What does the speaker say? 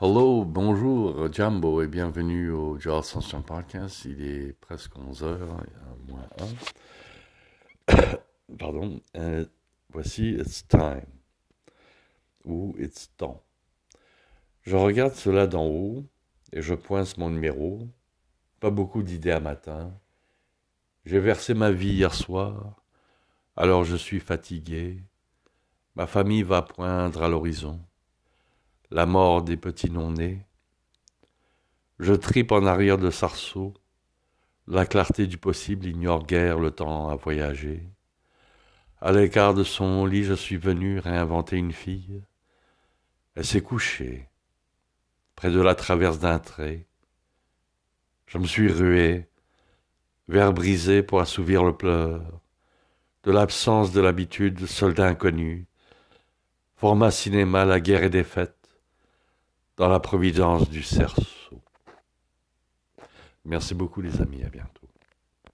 Hello, bonjour Jumbo et bienvenue au Joe Ascension Podcast. Il est presque 11h, moins 1. Pardon. Euh, voici It's Time ou It's Temps. Je regarde cela d'en haut et je pointe mon numéro. Pas beaucoup d'idées à matin. J'ai versé ma vie hier soir, alors je suis fatigué. Ma famille va poindre à l'horizon la mort des petits non-nés. Je tripe en arrière de sarceau, la clarté du possible ignore guère le temps à voyager. À l'écart de son lit, je suis venu réinventer une fille. Elle s'est couchée, près de la traverse d'un trait. Je me suis rué, verre brisé pour assouvir le pleur, de l'absence de l'habitude, soldat inconnu. Format cinéma, la guerre est défaite dans la providence du cerceau. Merci beaucoup les amis, à bientôt.